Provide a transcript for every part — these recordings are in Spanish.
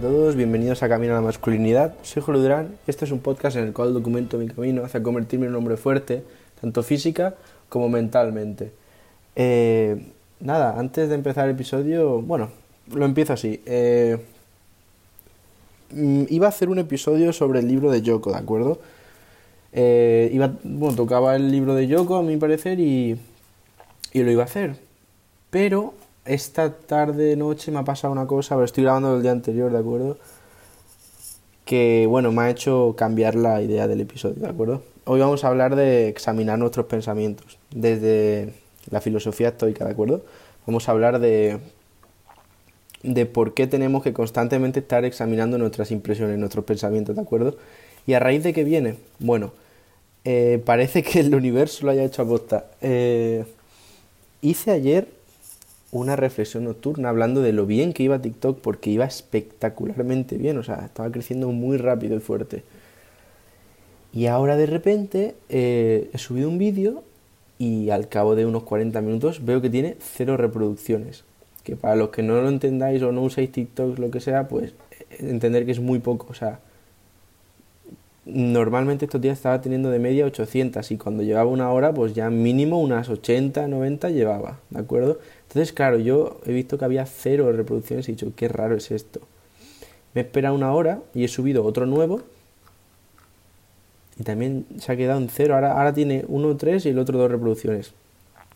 a todos, bienvenidos a Camino a la Masculinidad. Soy Julio Durán este es un podcast en el cual documento mi camino hacia convertirme en un hombre fuerte, tanto física como mentalmente. Eh, nada, antes de empezar el episodio, bueno, lo empiezo así. Eh, mm, iba a hacer un episodio sobre el libro de Yoko, ¿de acuerdo? Eh, iba, bueno, tocaba el libro de Yoko, a mi parecer, y, y lo iba a hacer. Pero esta tarde, noche me ha pasado una cosa, pero estoy grabando el día anterior, ¿de acuerdo? Que, bueno, me ha hecho cambiar la idea del episodio, ¿de acuerdo? Hoy vamos a hablar de examinar nuestros pensamientos desde la filosofía estoica, ¿de acuerdo? Vamos a hablar de, de por qué tenemos que constantemente estar examinando nuestras impresiones, nuestros pensamientos, ¿de acuerdo? ¿Y a raíz de qué viene? Bueno, eh, parece que el universo lo haya hecho a posta. Eh, hice ayer una reflexión nocturna hablando de lo bien que iba TikTok porque iba espectacularmente bien, o sea, estaba creciendo muy rápido y fuerte. Y ahora de repente eh, he subido un vídeo y al cabo de unos 40 minutos veo que tiene cero reproducciones. Que para los que no lo entendáis o no usáis TikTok, lo que sea, pues entender que es muy poco. O sea, normalmente estos días estaba teniendo de media 800 y cuando llevaba una hora, pues ya mínimo unas 80, 90 llevaba, ¿de acuerdo? Entonces, claro, yo he visto que había cero reproducciones y he dicho, qué raro es esto. Me he esperado una hora y he subido otro nuevo y también se ha quedado en cero. Ahora, ahora tiene uno, tres y el otro dos reproducciones.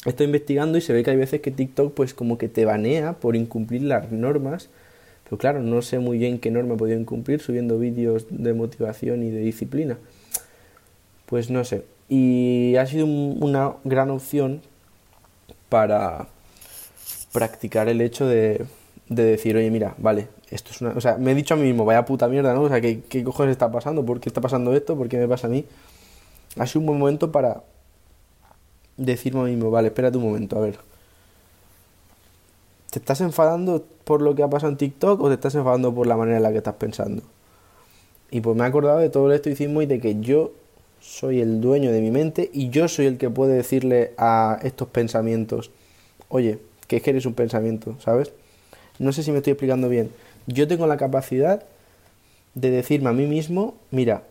Estoy investigando y se ve que hay veces que TikTok pues como que te banea por incumplir las normas. Pero claro, no sé muy bien qué norma he podido incumplir subiendo vídeos de motivación y de disciplina. Pues no sé. Y ha sido una gran opción para, practicar el hecho de, de decir, oye, mira, vale, esto es una... O sea, me he dicho a mí mismo, vaya puta mierda, ¿no? O sea, ¿qué, qué cojones está pasando? ¿Por qué está pasando esto? ¿Por qué me pasa a mí? Ha sido un buen momento para decirme a mí mismo, vale, espérate un momento, a ver. ¿Te estás enfadando por lo que ha pasado en TikTok o te estás enfadando por la manera en la que estás pensando? Y pues me he acordado de todo el estoicismo y de que yo soy el dueño de mi mente y yo soy el que puede decirle a estos pensamientos, oye, que es que eres un pensamiento, ¿sabes? No sé si me estoy explicando bien. Yo tengo la capacidad de decirme a mí mismo, mira,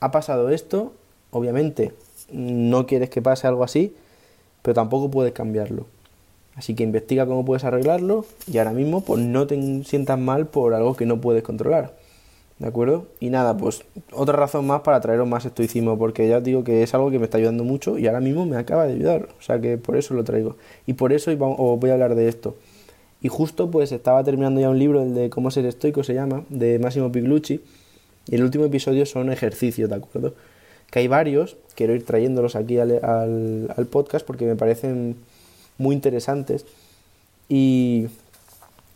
ha pasado esto, obviamente no quieres que pase algo así, pero tampoco puedes cambiarlo. Así que investiga cómo puedes arreglarlo y ahora mismo pues no te sientas mal por algo que no puedes controlar. ¿De acuerdo? Y nada, pues otra razón más para traeros más estoicismo, porque ya os digo que es algo que me está ayudando mucho y ahora mismo me acaba de ayudar. O sea que por eso lo traigo. Y por eso os voy a hablar de esto. Y justo pues estaba terminando ya un libro, el de Cómo ser estoico se llama, de Massimo Piglucci. Y el último episodio son ejercicios, ¿de acuerdo? Que hay varios, quiero ir trayéndolos aquí al, al, al podcast porque me parecen muy interesantes. Y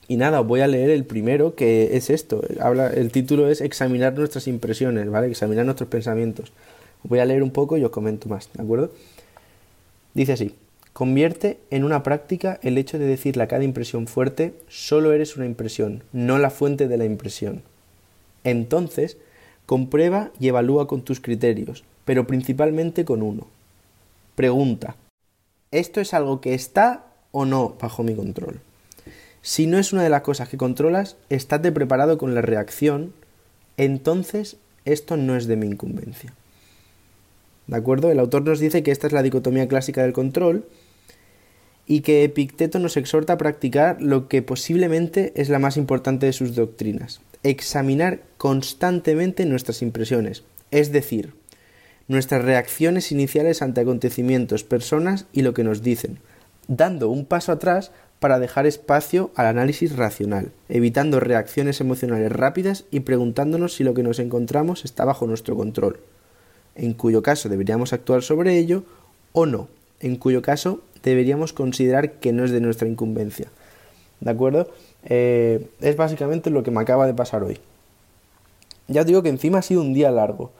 y nada, voy a leer el primero, que es esto. Habla, el título es Examinar nuestras impresiones, ¿vale? Examinar nuestros pensamientos. Voy a leer un poco y os comento más, ¿de acuerdo? Dice así. Convierte en una práctica el hecho de decirle a cada impresión fuerte, solo eres una impresión, no la fuente de la impresión. Entonces, comprueba y evalúa con tus criterios, pero principalmente con uno. Pregunta. ¿Esto es algo que está o no bajo mi control? Si no es una de las cosas que controlas, estate preparado con la reacción, entonces esto no es de mi incumbencia. ¿De acuerdo? El autor nos dice que esta es la dicotomía clásica del control y que Epicteto nos exhorta a practicar lo que posiblemente es la más importante de sus doctrinas, examinar constantemente nuestras impresiones, es decir, nuestras reacciones iniciales ante acontecimientos, personas y lo que nos dicen, dando un paso atrás para dejar espacio al análisis racional, evitando reacciones emocionales rápidas y preguntándonos si lo que nos encontramos está bajo nuestro control, en cuyo caso deberíamos actuar sobre ello o no, en cuyo caso deberíamos considerar que no es de nuestra incumbencia. ¿De acuerdo? Eh, es básicamente lo que me acaba de pasar hoy. Ya os digo que encima ha sido un día largo,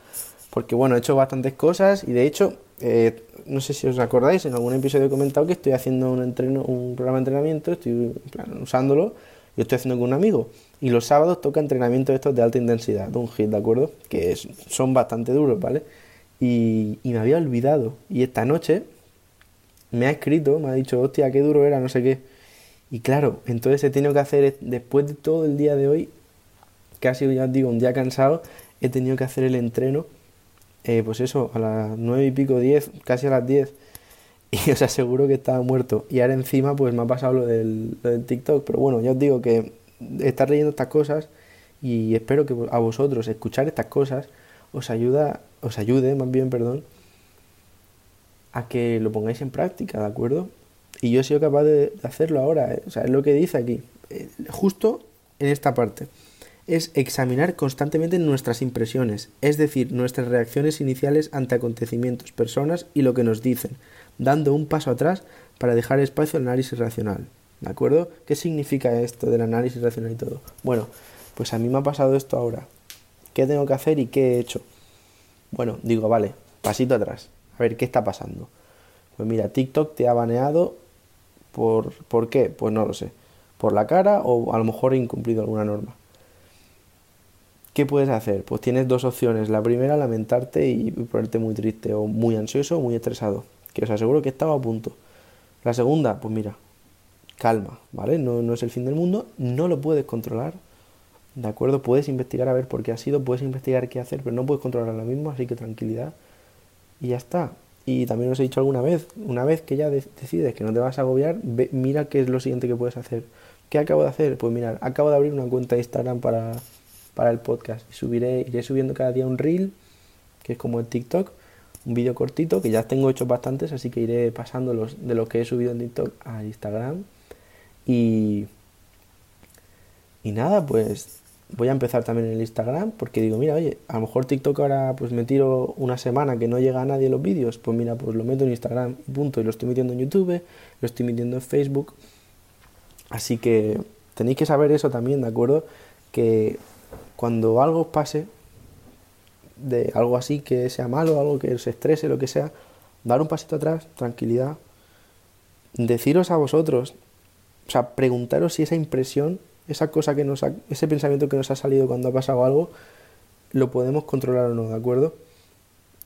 porque bueno, he hecho bastantes cosas y de hecho eh, no sé si os acordáis, en algún episodio he comentado que estoy haciendo un, entreno, un programa de entrenamiento, estoy usándolo y estoy haciendo con un amigo. Y los sábados toca entrenamiento estos de alta intensidad, de un hit, ¿de acuerdo? Que son bastante duros, ¿vale? Y, y me había olvidado. Y esta noche me ha escrito, me ha dicho, hostia, qué duro era, no sé qué. Y claro, entonces he tenido que hacer, después de todo el día de hoy, casi ya os digo, un día cansado, he tenido que hacer el entreno, eh, pues eso, a las nueve y pico, diez, casi a las diez, y os aseguro que estaba muerto. Y ahora encima, pues me ha pasado lo del, TikTok, pero bueno, ya os digo que estar leyendo estas cosas y espero que a vosotros escuchar estas cosas os ayuda, os ayude, más bien, perdón, a que lo pongáis en práctica, ¿de acuerdo? Y yo he sido capaz de hacerlo ahora, ¿eh? o sea, es lo que dice aquí, eh, justo en esta parte. Es examinar constantemente nuestras impresiones, es decir, nuestras reacciones iniciales ante acontecimientos, personas y lo que nos dicen, dando un paso atrás para dejar espacio al análisis racional. ¿De acuerdo? ¿Qué significa esto del análisis racional y todo? Bueno, pues a mí me ha pasado esto ahora. ¿Qué tengo que hacer y qué he hecho? Bueno, digo, vale, pasito atrás. A ver, ¿qué está pasando? Pues mira, TikTok te ha baneado por... ¿Por qué? Pues no lo sé. ¿Por la cara o a lo mejor he incumplido alguna norma? ¿Qué puedes hacer? Pues tienes dos opciones. La primera, lamentarte y ponerte muy triste o muy ansioso o muy estresado. Que os aseguro que estaba a punto. La segunda, pues mira, calma, ¿vale? No, no es el fin del mundo, no lo puedes controlar, ¿De acuerdo? Puedes investigar a ver por qué ha sido, puedes investigar qué hacer, pero no puedes controlar lo mismo, así que tranquilidad. Y ya está. Y también os he dicho alguna vez, una vez que ya decides que no te vas a agobiar, mira qué es lo siguiente que puedes hacer. ¿Qué acabo de hacer? Pues mira, acabo de abrir una cuenta de Instagram para, para el podcast. Subiré, iré subiendo cada día un reel, que es como el TikTok, un vídeo cortito, que ya tengo hecho bastantes, así que iré pasando los, de los que he subido en TikTok a Instagram. Y, y nada, pues voy a empezar también en el Instagram porque digo, mira, oye, a lo mejor TikTok ahora pues me tiro una semana que no llega a nadie los vídeos, pues mira, pues lo meto en Instagram punto, y lo estoy metiendo en YouTube, lo estoy metiendo en Facebook. Así que tenéis que saber eso también, ¿de acuerdo? Que cuando algo pase, de algo así que sea malo, algo que os estrese, lo que sea, dar un pasito atrás, tranquilidad, deciros a vosotros, o sea, preguntaros si esa impresión esa cosa que nos ese pensamiento que nos ha salido cuando ha pasado algo, lo podemos controlar o no, ¿de acuerdo?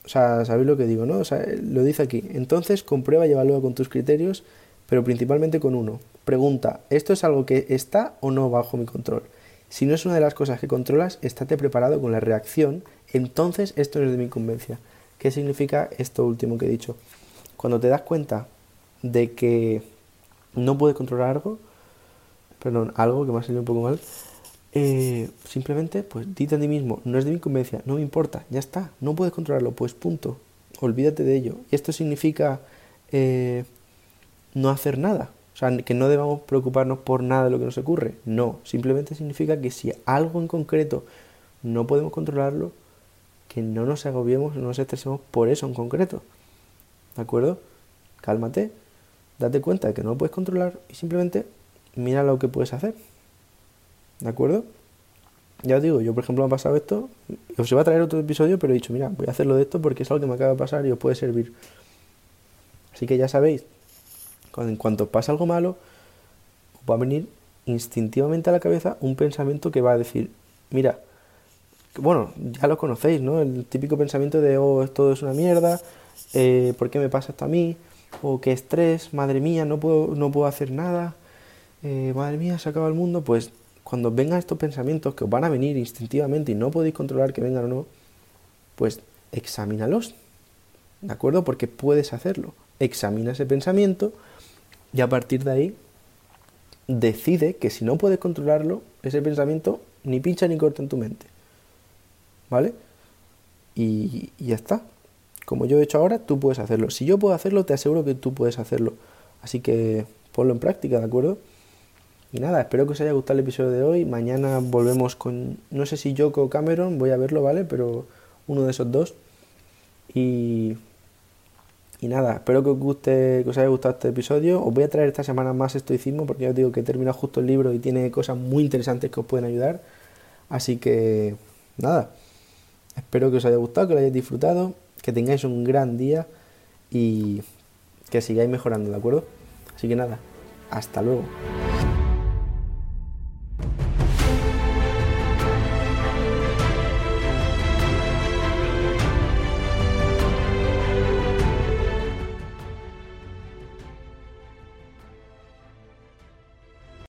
O sea, ¿sabéis lo que digo, no? O sea, lo dice aquí. Entonces, comprueba y evalúa con tus criterios, pero principalmente con uno. Pregunta, ¿esto es algo que está o no bajo mi control? Si no es una de las cosas que controlas, estate preparado con la reacción, entonces esto no es de mi incumbencia. ¿Qué significa esto último que he dicho? Cuando te das cuenta de que no puedes controlar algo, perdón, algo que me ha salido un poco mal, eh, simplemente, pues dite a ti mismo, no es de mi conveniencia, no me importa, ya está, no puedes controlarlo, pues punto, olvídate de ello. Y esto significa eh, no hacer nada, o sea, que no debamos preocuparnos por nada de lo que nos ocurre, no, simplemente significa que si algo en concreto no podemos controlarlo, que no nos agobiemos, no nos estresemos por eso en concreto, ¿de acuerdo? Cálmate, date cuenta de que no lo puedes controlar y simplemente mira lo que puedes hacer. ¿De acuerdo? Ya os digo, yo por ejemplo me ha pasado esto, os iba a traer otro episodio, pero he dicho, mira, voy a hacerlo de esto porque es algo que me acaba de pasar y os puede servir. Así que ya sabéis, en cuanto pasa algo malo, va a venir instintivamente a la cabeza un pensamiento que va a decir, mira, bueno, ya lo conocéis, ¿no? El típico pensamiento de, oh, esto es una mierda, eh, ¿por qué me pasa esto a mí? O qué estrés, madre mía, no puedo, no puedo hacer nada, eh, madre mía, se acaba el mundo, pues cuando vengan estos pensamientos que os van a venir instintivamente y no podéis controlar que vengan o no, pues examínalos, ¿de acuerdo? Porque puedes hacerlo. Examina ese pensamiento y a partir de ahí decide que si no puedes controlarlo, ese pensamiento ni pincha ni corta en tu mente. ¿Vale? Y, ya está. Como yo he hecho ahora, tú puedes hacerlo. Si yo puedo hacerlo, te aseguro que tú puedes hacerlo. Así que ponlo en práctica, ¿de acuerdo? Y nada, espero que os haya gustado el episodio de hoy. Mañana volvemos con, no sé si Yoko o Cameron, voy a verlo, ¿vale? Pero uno de esos dos. Y, y nada, espero que os guste, que os haya gustado este episodio. Os voy a traer esta semana más estoicismo porque ya os digo que he terminado justo el libro y tiene cosas muy interesantes que os pueden ayudar. Así que nada, espero que os haya gustado, que lo hayáis disfrutado, que tengáis un gran día y que sigáis mejorando, ¿de acuerdo? Así que nada, hasta luego.